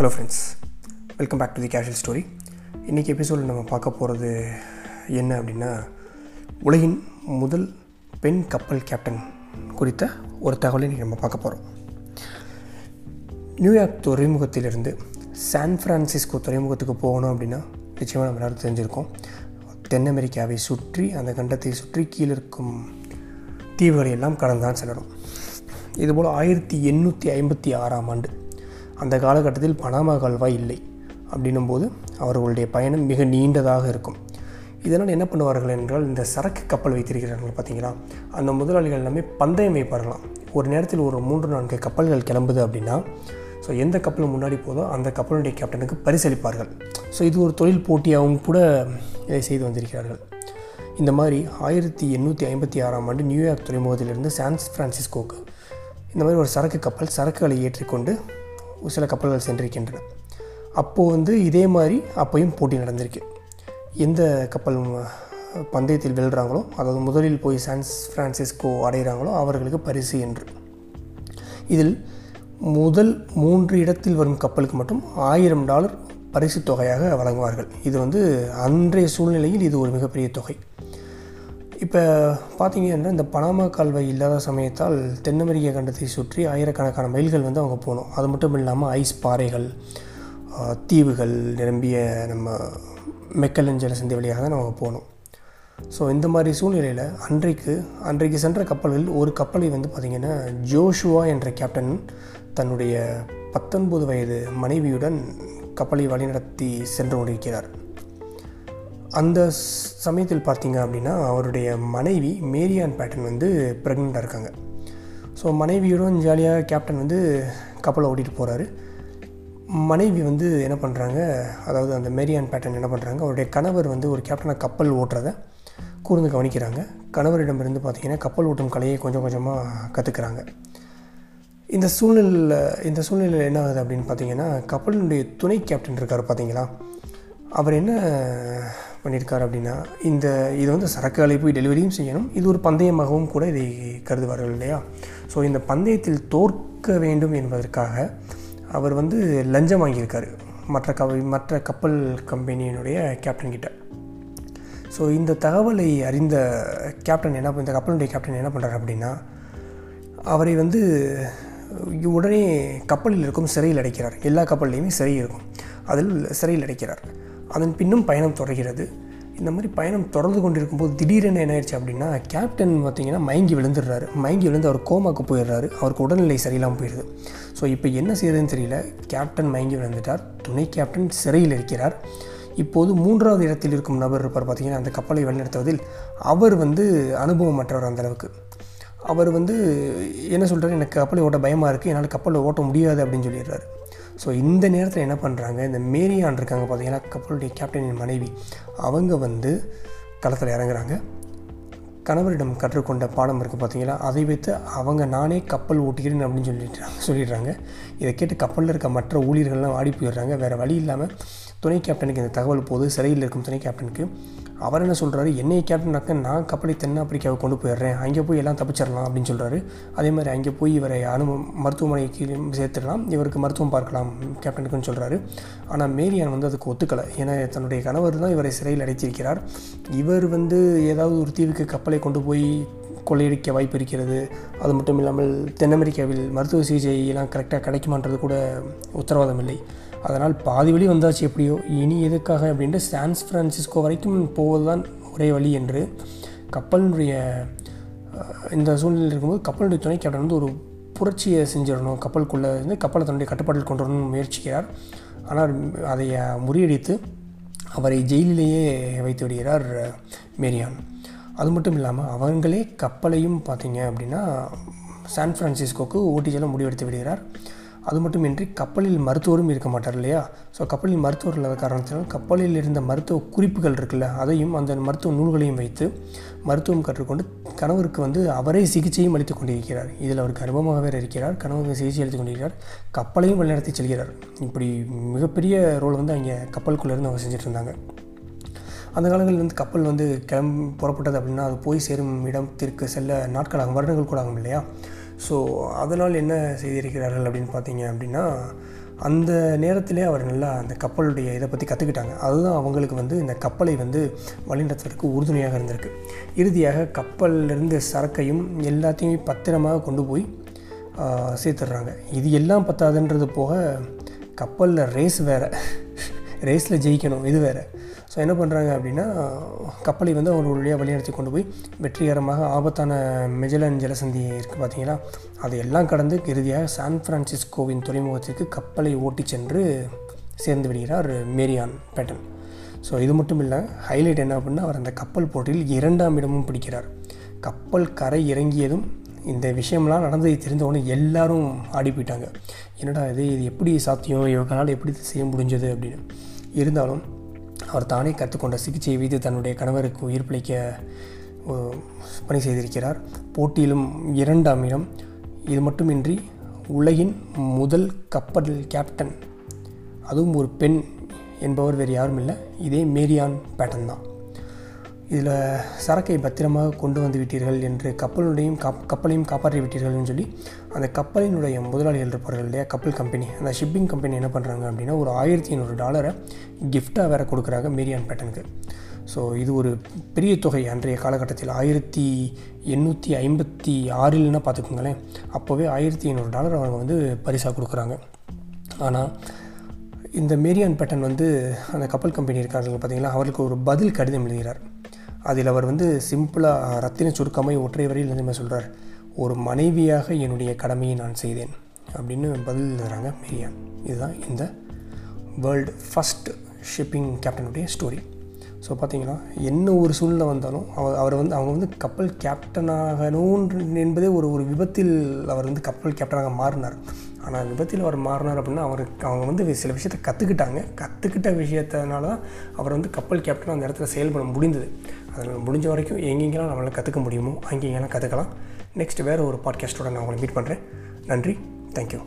Hello friends welcome back to the casual story இன்றைக்கி எபிசோடில் நம்ம பார்க்க போகிறது என்ன அப்படின்னா உலகின் முதல் பெண் கப்பல் கேப்டன் குறித்த ஒரு தகவலை இன்றைக்கி நம்ம பார்க்க போகிறோம் நியூயார்க் துறைமுகத்திலிருந்து சான் ஃப்ரான்சிஸ்கோ துறைமுகத்துக்கு போகணும் அப்படின்னா நிச்சயமாக நம்ம எல்லாரும் தெரிஞ்சிருக்கோம். தென் அமெரிக்காவை சுற்றி அந்த கண்டத்தை சுற்றி கீழே இருக்கும் தீவுகளை எல்லாம் கடந்தான் செல்லணும். இதுபோல் ஆயிரத்தி எண்ணூற்றி ஐம்பத்தி ஆறாம் ஆண்டு அந்த காலகட்டத்தில் பனாமா கால்வாய் இல்லை அப்படின்னும் போது அவர்களுடைய பயணம் மிக நீண்டதாக இருக்கும். இதனால் என்ன பண்ணுவார்கள் என்றால் இந்த சரக்கு கப்பல் வைத்திருக்கிறார்கள் பார்த்தீங்களா? அந்த முதலாளிகள் எல்லாமே பந்தயம் வைப்பார்களாம். ஒரு நேரத்தில் ஒரு மூன்று நான்கு கப்பல்கள் கிளம்புது அப்படின்னா ஸோ எந்த கப்பல் முன்னாடி போதோ அந்த கப்பலுடைய கேப்டனுக்கு பரிசளிப்பார்கள். ஸோ இது ஒரு தொழில் போட்டியாகவும் கூட இதை செய்து வந்திருக்கிறார்கள். இந்த மாதிரி ஆயிரத்தி எண்ணூற்றி ஐம்பத்தி ஆறாம் ஆண்டு நியூயார்க் துறைமுகத்திலிருந்து சான் ஃப்ரான்சிஸ்கோக்கு இந்த மாதிரி ஒரு சரக்கு கப்பல் சரக்குகளை ஏற்றிக்கொண்டு சில கப்பல்கள் சென்றிருக்கின்றன. அப்போது வந்து இதே மாதிரி அப்பையும் போட்டி நடந்திருக்கு. எந்த கப்பல் பந்தயத்தில் வெல்றாங்களோ அதாவது முதலில் போய் சான்ஸ் ஃப்ரான்சிஸ்கோ அடைகிறாங்களோ அவர்களுக்கு பரிசு என்று. இதில் முதல் மூன்று இடத்தில் வரும் கப்பலுக்கு மட்டும் ஆயிரம் டாலர் பரிசு தொகையாக வழங்குவார்கள். இது வந்து அன்றைய சூழ்நிலையில் இது ஒரு மிகப்பெரிய தொகை. இப்போ பார்த்தீங்கன்னா இந்த பனாமா கால்வாய் இல்லாத சமயத்தால் தென் அமெரிக்க கண்டத்தை சுற்றி ஆயிரக்கணக்கான மைல்கள் வந்து அவங்க போகணும். அது மட்டும் இல்லாமல் ஐஸ் பாறைகள் தீவுகள் நிரம்பிய நம்ம மெக்கலஞ்சல சந்தி வழியாக தான் நம்ம போகணும். ஸோ இந்த மாதிரி சூழ்நிலையில் அன்றைக்கு அன்றைக்கு சென்ற கப்பல்களில் ஒரு கப்பலை வந்து பார்த்திங்கன்னா ஜோஷுவா என்ற கேப்டன் தன்னுடைய பத்தொன்பது வயது மனைவியுடன் கப்பலை வழிநடத்தி சென்று கொண்டிருக்கிறார். அந்த சமயத்தில் பார்த்தீங்க அப்படின்னா அவருடைய மனைவி மேரியான் பேட்டன் வந்து ப்ரெக்னெண்ட்டாக இருக்காங்க. ஸோ மனைவியோடும் ஜாலியாக கேப்டன் வந்து கப்பலை ஓட்டிகிட்டு போகிறாரு மனைவி வந்து என்ன பண்ணுறாங்க அதாவது அந்த மேரியான் பேட்டன் என்ன பண்ணுறாங்க அவருடைய கணவர் வந்து ஒரு கேப்டனாக கப்பல் ஓட்டுறதை கூர்ந்து கவனிக்கிறாங்க. கணவரிடமிருந்து பார்த்திங்கன்னா கப்பல் ஓட்டும் கலையை கொஞ்சம் கொஞ்சமாக கற்றுக்குறாங்க இந்த சூழ்நிலையில் இந்த சூழ்நிலையில் என்ன ஆகுது அப்படின்னு பார்த்தீங்கன்னா கப்பலினுடைய துணை கேப்டன் இருக்கார் பார்த்தீங்களா? அவர் என்ன பண்ணியிருக்கார் அப்படின்னா இந்த இது வந்து சரக்குகளை போய் டெலிவரியும் செய்யணும். இது ஒரு பந்தயமாகவும் கூட இதை கருதுவார்கள் இல்லையா? ஸோ இந்த பந்தயத்தில் தோற்க வேண்டும் என்பதற்காக அவர் வந்து லஞ்சம் வாங்கியிருக்கார். மற்ற க மற்ற கப்பல் கம்பெனியினுடைய கேப்டன் கிட்ட. ஸோ இந்த தகவலை அறிந்த கேப்டன் என்ன இந்த கப்பலுடைய கேப்டன் என்ன பண்ணுறாரு அப்படின்னா அவரை வந்து உடனே கப்பலில் இருக்கும் சிறையில் அடைக்கிறார். எல்லா கப்பல்லையுமே சிறை இருக்கும். அதில் சிறையில் அடைக்கிறார். அதன் பின்னும் பயணம் தொடர்கிறது. இந்த மாதிரி பயணம் தொடர்ந்து கொண்டிருக்கும்போது திடீரென என்ன ஆயிடுச்சு அப்படின்னா கேப்டன் பார்த்திங்கன்னா மயங்கி விழுந்துடுறாரு. மயங்கி விழுந்து அவர் கோமாக்கு போயிடுறாரு. அவருக்கு உடல்நிலை சரியில்லாமல் போயிடுது ஸோ இப்போ என்ன செய்யறதுன்னு தெரியல. கேப்டன் மயங்கி விழுந்துட்டார். துணை கேப்டன் சிறையில் இருக்கிறார். இப்போது மூன்றாவது இடத்தில் இருக்கும் நபர் இருப்பார் பார்த்திங்கன்னா அந்த கப்பலை வழிநடத்துவதில் அவர் வந்து அனுபவமற்றவர் அந்தளவுக்கு அவர் வந்து என்ன சொல்கிறார் எனக்கு கப்பலை ஓட்ட பயமாக இருக்குது என்னால் கப்பலை ஓட்ட முடியாது அப்படின்னு சொல்லிடுறாரு. ஸோ இந்த நேரத்தில் என்ன பண்ணுறாங்க இந்த மேரியான் இருக்காங்க பார்த்தீங்கன்னா கப்பலுடைய கேப்டனின் மனைவி. அவங்க வந்து களத்தில் இறங்குறாங்க. கணவரிடம் கற்றுக்கொண்ட பாடம் இருக்குது பார்த்தீங்களா அதை வைத்து அவங்க நானே கப்பல் ஓட்டுகிறேன் அப்படின்னு சொல்லிடுறாங்க சொல்லிடுறாங்க. இதை கேட்டு கப்பலில் இருக்க மற்ற ஊழியர்கள்லாம் ஆடி போயிடுறாங்க. வேறு வழி இல்லாமல் துணை கேப்டனுக்கு இந்த தகவல் போது சிறையில் இருக்கும் துணை கேப்டனுக்கு அவர் என்ன சொல்கிறாரு என்னை கேப்டனாக்க நான் கப்பலை தென்னாப்பிரிக்காவை கொண்டு போயிடுறேன். அங்கே போய் எல்லாம் தப்பிச்சிடலாம் அப்படின்னு சொல்கிறாரு அதே மாதிரி அங்கே போய் இவரை அனு மருத்துவமனைக்கு சேர்த்துடலாம். இவருக்கு மருத்துவம் பார்க்கலாம் கேப்டனுக்குன்னு சொல்கிறாரு ஆனால் மேரியான் வந்து அதுக்கு ஒத்துக்கலை. ஏன்னா தன்னுடைய கணவர் தான் இவரை சிறையில் அடைத்திருக்கிறார். இவர் வந்து ஏதாவது ஒரு தீவுக்கு கப்பலை கொண்டு போய் கொள்ளையடிக்க வாய்ப்பு இருக்கிறது. அது மட்டும் இல்லாமல் தென் அமெரிக்காவில் மருத்துவ சிகிச்சையெல்லாம் கரெக்டாக கிடைக்குமான்றது கூட உத்தரவாதம் இல்லை. அதனால் பாதி வழி வந்தாச்சு எப்படியோ இனி எதுக்காக அப்படின்ட்டு சான்ஸ் ஃப்ரான்சிஸ்கோ வரைக்கும் போவது தான் ஒரே வழி என்று கப்பலினுடைய இந்த சூழ்நிலையில் இருக்கும்போது கப்பலுடைய துணை கேப்டன் வந்து ஒரு புரட்சியை செஞ்சிடணும். கப்பலுக்குள்ளே இருந்து கப்பலை தன்னுடைய கட்டுப்பாட்டில் கொண்டு வரணும்னு முயற்சிக்கிறார். ஆனால் அதை முறியடித்து அவரை ஜெயிலிலேயே வைத்து விடுகிறார் மேரியான். அது மட்டும் இல்லாமல் அவங்களே கப்பலையும் பார்த்தீங்க அப்படின்னா சான் ஃப்ரான்சிஸ்கோக்கு ஓட்டி செல்ல முடிவெடுத்து விடுகிறார். அது மட்டுமின்றி கப்பலில் மருத்துவரும் இருக்க மாட்டார் இல்லையா? ஸோ கப்பலில் மருத்துவர் இல்லாத காரணத்தினால் கப்பலில் இருந்த மருத்துவ குறிப்புகள் இருக்குல்ல அதையும் அந்த மருத்துவ நூல்களையும் வைத்து மருத்துவம் கற்றுக்கொண்டு கணவருக்கு வந்து அவரே சிகிச்சையும் அளித்து கொண்டிருக்கிறார். இதில் அவருக்கு கர்ப்பமாக வேறு இருக்கிறார். கணவருக்கு சிகிச்சை அளித்து கொண்டிருக்கிறார். கப்பலையும் வழிநடத்தி செல்கிறார். இப்படி மிகப்பெரிய ரோல் வந்து அங்கே கப்பலுக்குள்ளேருந்து அவங்க செஞ்சுட்டு இருந்தாங்க. அந்த காலங்களில் வந்து கப்பல் வந்து கிளம்பி புறப்பட்டது அப்படின்னா அது போய் சேரும் இடத்திற்கு செல்ல நாட்கள் ஆகும் வருடங்கள் கூட ஆகும் இல்லையா? ஸோ அதனால் என்ன செய்திருக்கிறார்கள் அப்படின்னு பார்த்தீங்க அப்படின்னா அந்த நேரத்திலே அவர் நல்லா அந்த கப்பலுடைய இதை பற்றி கற்றுக்கிட்டாங்க அதுதான் அவங்களுக்கு வந்து இந்த கப்பலை வந்து வழிநடத்துறதுக்கு உறுதுணையாக இருந்திருக்கு. இறுதியாக கப்பல்லேருந்து சரக்கையும் எல்லாத்தையும் பத்திரமாக கொண்டு போய் சேர்த்துடுறாங்க. இது எல்லாம் பத்தாதுன்றது போக கப்பலில் ரேஸ் வேறு. ரேஸில் ஜெயிக்கணும் இது வேறு. ஸோ என்ன பண்ணுறாங்க அப்படின்னா கப்பலை வந்து அவங்க வழியாக வழிநடத்தி கொண்டு போய் வெற்றிகரமாக ஆபத்தான மெஜலன் ஜலசந்தி இருக்குது பார்த்தீங்களா அதையெல்லாம் கடந்து இறுதியாக சான் பிரான்சிஸ்கோவின் துறைமுகத்திற்கு கப்பலை ஓட்டிச் சென்று சேர்ந்து விடுகிறார் மேரியான் பேட்டன். ஸோ இது மட்டும் இல்லை ஹைலைட் என்ன அப்படின்னா அவர் அந்த கப்பல் போட்டியில் இரண்டாம் இடமும் பிடிக்கிறார். கப்பல் கரை இறங்கியதும் இந்த விஷயம்லாம் நடந்ததை தெரிந்தவொடனே எல்லாரும் ஆடி போயிட்டாங்க. என்னடா இது இது எப்படி சாத்தியம்? இவங்களால் எப்படி இது செய்ய முடிஞ்சது அப்படின்னு. இருந்தாலும் அவர் தானே கற்றுக்கொண்ட சிகிச்சையை வீது தன்னுடைய கணவருக்கு உயிர் பிழைக்க பணி செய்திருக்கிறார். போட்டியிலும் இரண்டாம் இடம். இது மட்டுமின்றி உலகின் முதல் கப்பல் கேப்டன். அதுவும் ஒரு பெண் என்பவர் வேறு யாரும் இல்லை இதே மேரியான் பேட்டன் தான். இதில் சரக்கை பத்திரமாக கொண்டு வந்து விட்டீர்கள் என்று கப்பலுடையும் கப் கப்பலையும் காப்பாற்றி விட்டீர்கள்னு சொல்லி அந்த கப்பலினுடைய முதலாளிகள் இருப்பார்கள் இல்லையா? கப்பல் கம்பெனி. அந்த ஷிப்பிங் கம்பெனி என்ன பண்ணுறாங்க அப்படின்னா ஒரு ஆயிரத்தி ஐநூறு டாலரை கிஃப்டாக வேறு கொடுக்குறாங்க மேரியான் பேட்டனுக்கு. ஸோ இது ஒரு பெரிய தொகை அன்றைய காலகட்டத்தில். ஆயிரத்தி எண்ணூற்றி ஐம்பத்தி ஆறில்னா பார்த்துக்கோங்களேன். அப்போவே ஆயிரத்தி ஐநூறு டாலர் அவங்க வந்து பரிசாக கொடுக்குறாங்க. ஆனால் இந்த மேரியான் பேட்டன் வந்து அந்த கப்பல் கம்பெனி இருக்காங்க பார்த்தீங்களா? அவருக்கு ஒரு பதில் கடிதம் எழுதுகிறார். அதில் அவர் வந்து சிம்பிளாக ரத்தின சுருக்கமாக ஒற்றை வரையில் நிலைமை சொல்கிறார் ஒரு மனைவியாக என்னுடைய கடமையை நான் செய்தேன். அப்படின்னு பதில் எழுதுகிறாங்க மேரியான். இதுதான் இந்த வேர்ல்டு ஃபஸ்ட் ஷிப்பிங் கேப்டனுடைய ஸ்டோரி ஸோ பார்த்தீங்கன்னா என்ன ஒரு சூழ்நிலை வந்தாலும் அவர் அவர் வந்து அவங்க வந்து கப்பல் கேப்டனாகணும் என்பதே ஒரு ஒரு விபத்தில் அவர் வந்து கப்பல் கேப்டனாக மாறினார். ஆனால் விபத்தில் அவர் மாறினார் அப்படின்னா அவர் அவங்க வந்து சில விஷயத்தை கற்றுக்கிட்டாங்க கற்றுக்கிட்ட விஷயத்தினால தான் அவர் வந்து கப்பல் கேப்டன் அந்த இடத்துல செயல்பட முடிந்தது. அதில் முடிஞ்ச வரைக்கும் எங்கெங்கெல்லாம் நம்மளால் கற்றுக்க முடியுமோ அங்கெங்கெல்லாம் கற்றுக்கலாம் நெக்ஸ்ட் வேறு ஒரு பாட்காஸ்ட்டோட நான் உங்களை மீட் பண்ணுறேன் நன்றி. தேங்க்யூ